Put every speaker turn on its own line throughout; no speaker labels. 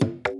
you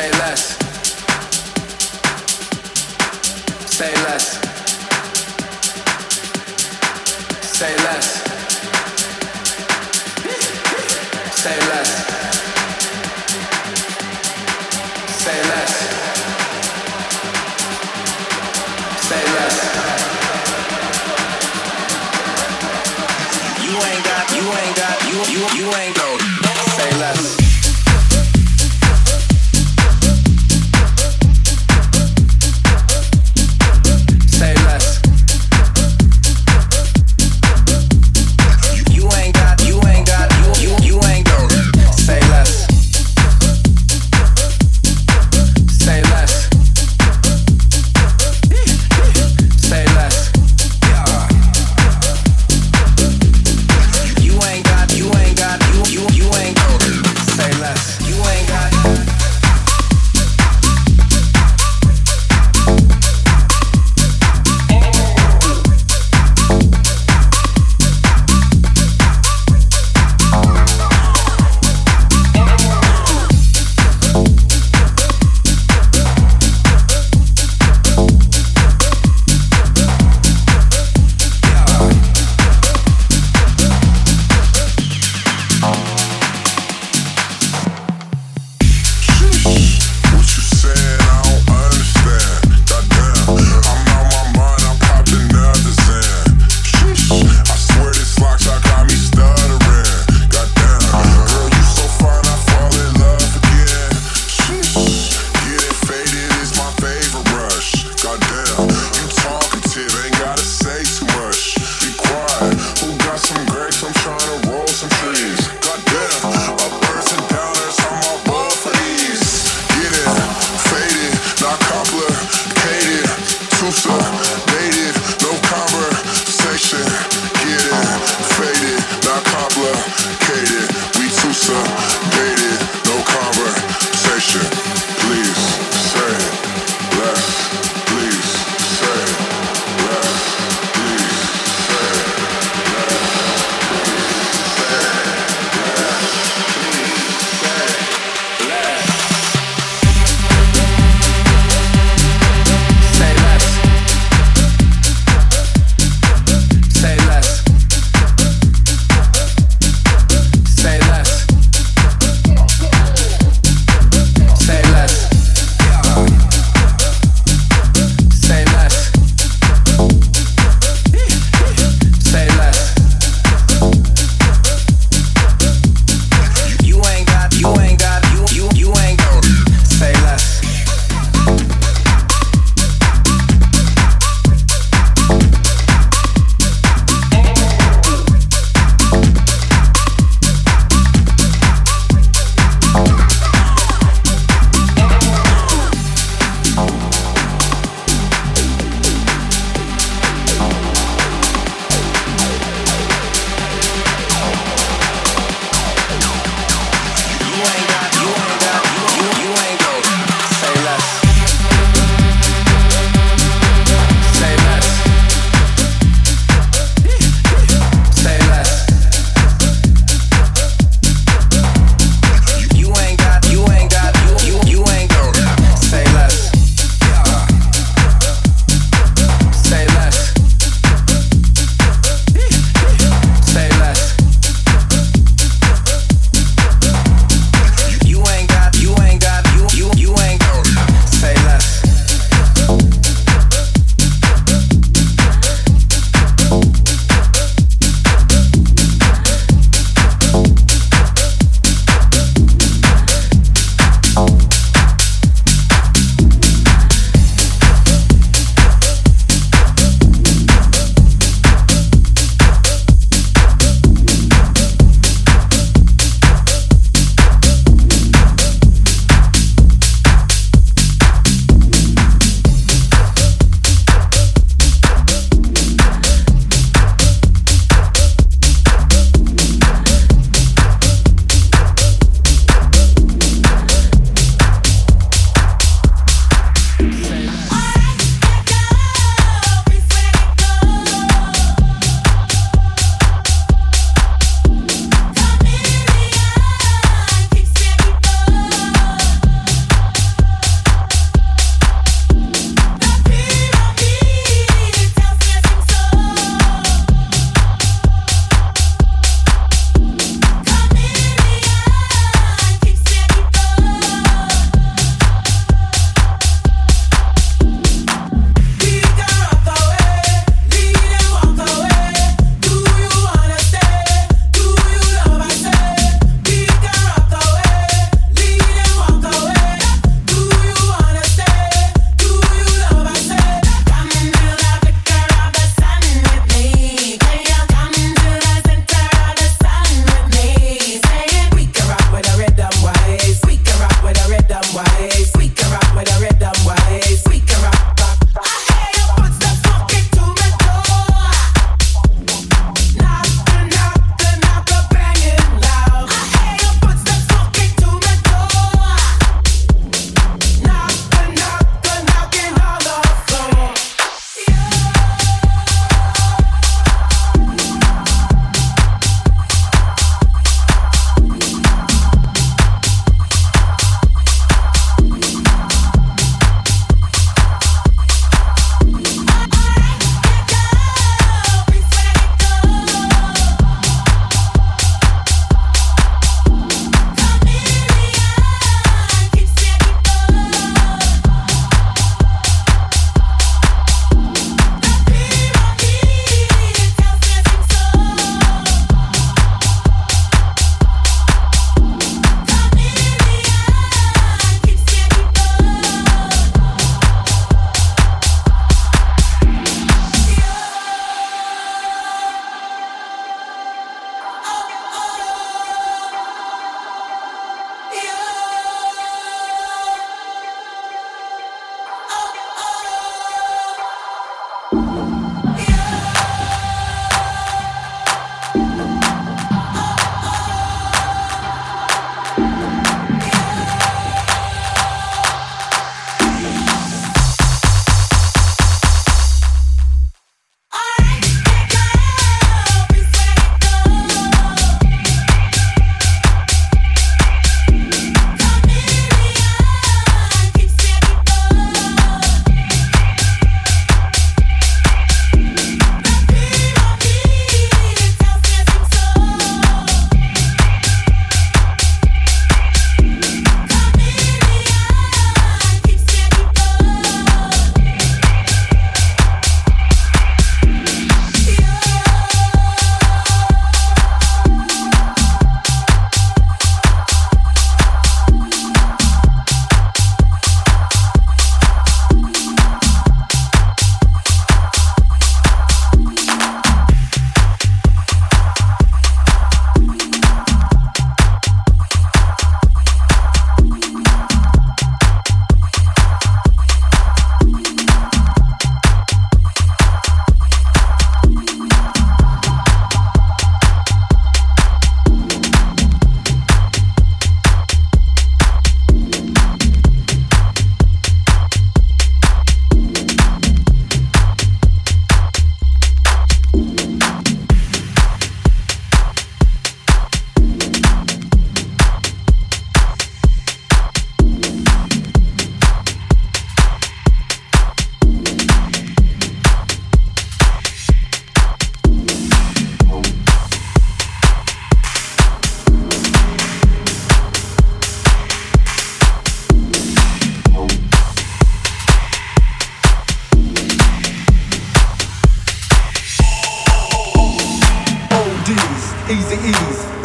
You ain't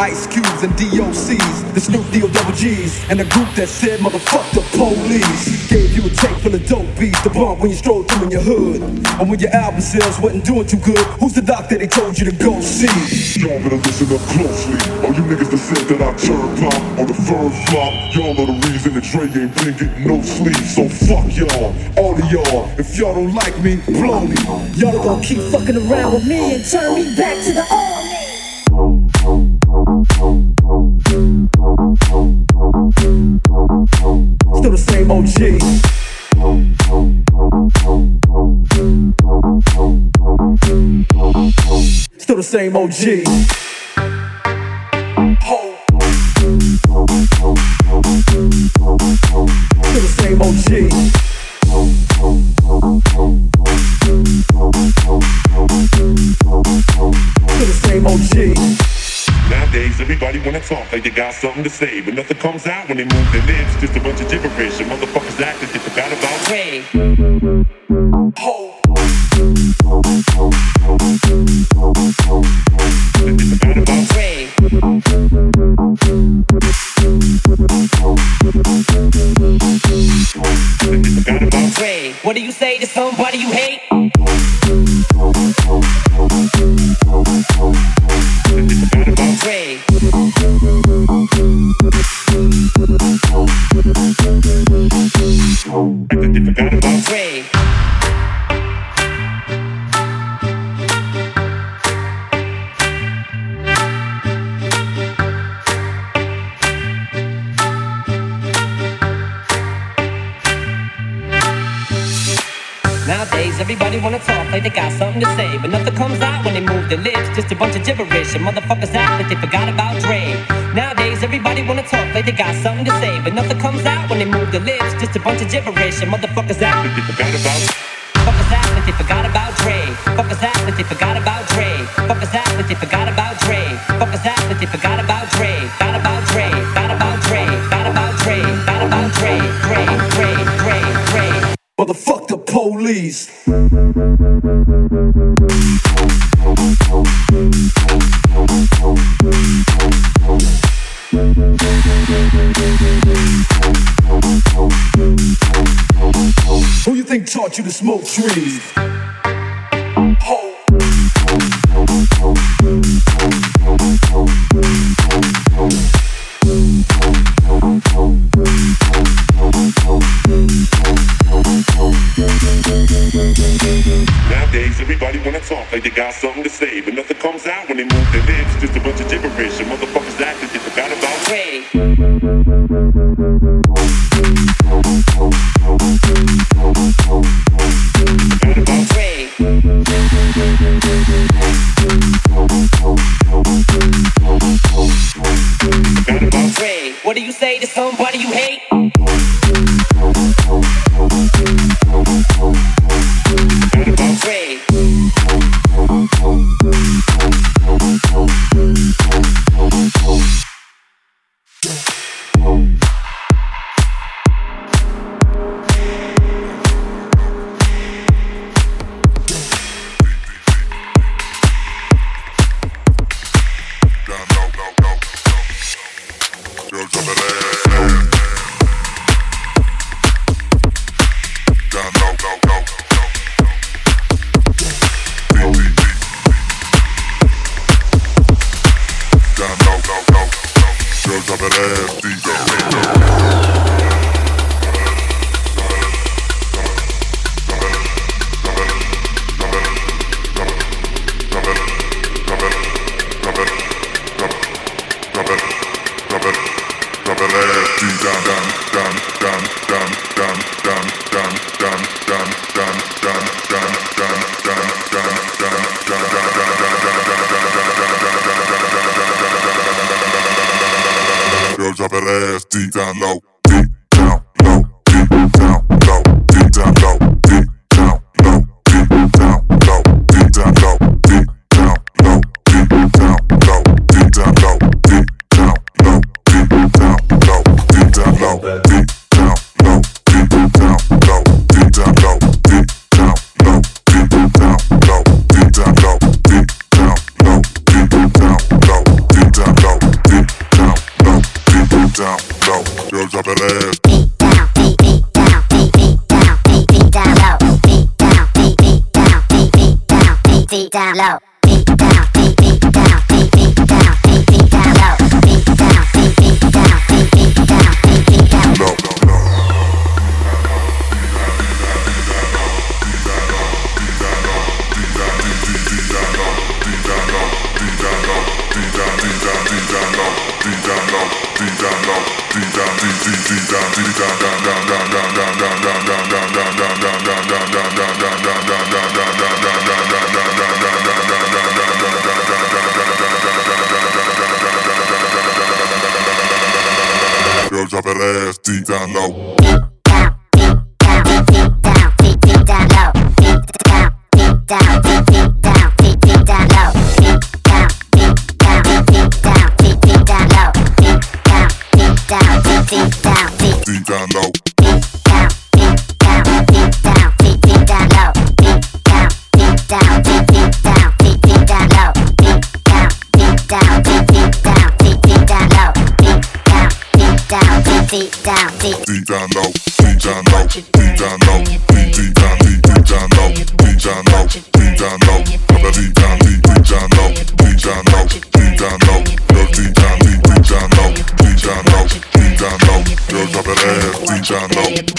Ice Cubes and DOCs, the Snoop D-O-Double-G's, and the group that said, motherfuck the police. Gave you a tape full of dope beats to bump when you strolled through in your hood. And when your album sales wasn't doing too good, who's the doc that they told you to go see?
Y'all better listen up closely. All you niggas that said that I turned pop or the first flop, y'all are the reason that Dre ain't been getting no sleep. So fuck y'all, all of y'all. If y'all don't like me, blow me.
Y'all gonna keep fucking around with me and turn me back to the old.
same OG. Ho. Still the same OG. Still the same OG.
Nowadays, everybody wanna talk like they got something to say, but nothing comes out when they move their lips. Just a bunch of gibberish, and motherfuckers act like they forgot about.
Hey.
Ho.
What do you say to somebody you hate? motherfuckers act like they forgot about Dre. Nowadays, everybody wanna talk like they got something to say, but nothing comes out when they move their lips. Just a bunch of gibberish, and motherfuckers act
like they forgot about.
Fuckers act like they forgot about Dre. Fuckers act like they forgot about Dre. Fuckers act like they forgot about Dre. Fuckers act like they forgot about Dre. Got about Dre. Got about Dre. Got about Dre. Got about Dre. Dre. Dre. Dre. Dre.
Motherfuck the police. Who you think taught you to smoke trees?
Nowadays, everybody wanna talk like they got something to say, but nothing comes out when they move their lips. Just a bunch of gibberish.
down low. Dirty Down Low. found out. down low,
beat down low, beat down low, beat deep down, deep down low, beat down low,
deep down, low,
beat down deep
deep down low,
beat down low, beat down low,
girl drop it deep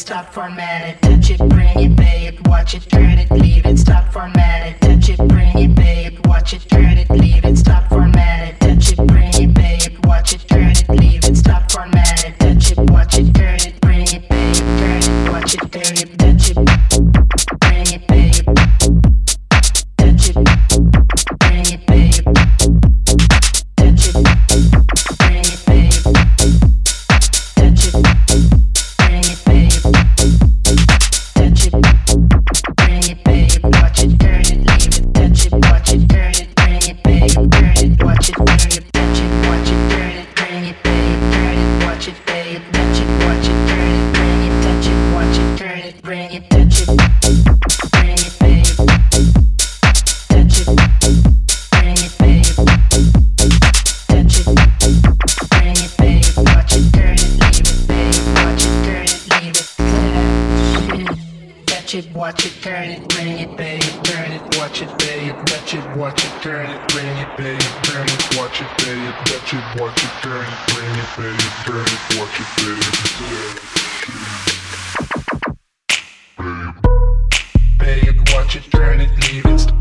stop, format touch it, bring it, babe. watch it, turn it, leave it, stop, format touch it, bring it, babe. watch it, turn it, leave it, it, bang it, burn it, watch it, bang touch it, watch it, turn it, bring it, bang it, burn it, watch it, bang touch it, watch it, turn it, bring it, bang it, burn it, watch it, bang it, turn it. watch it, watch it, turn it, leave it.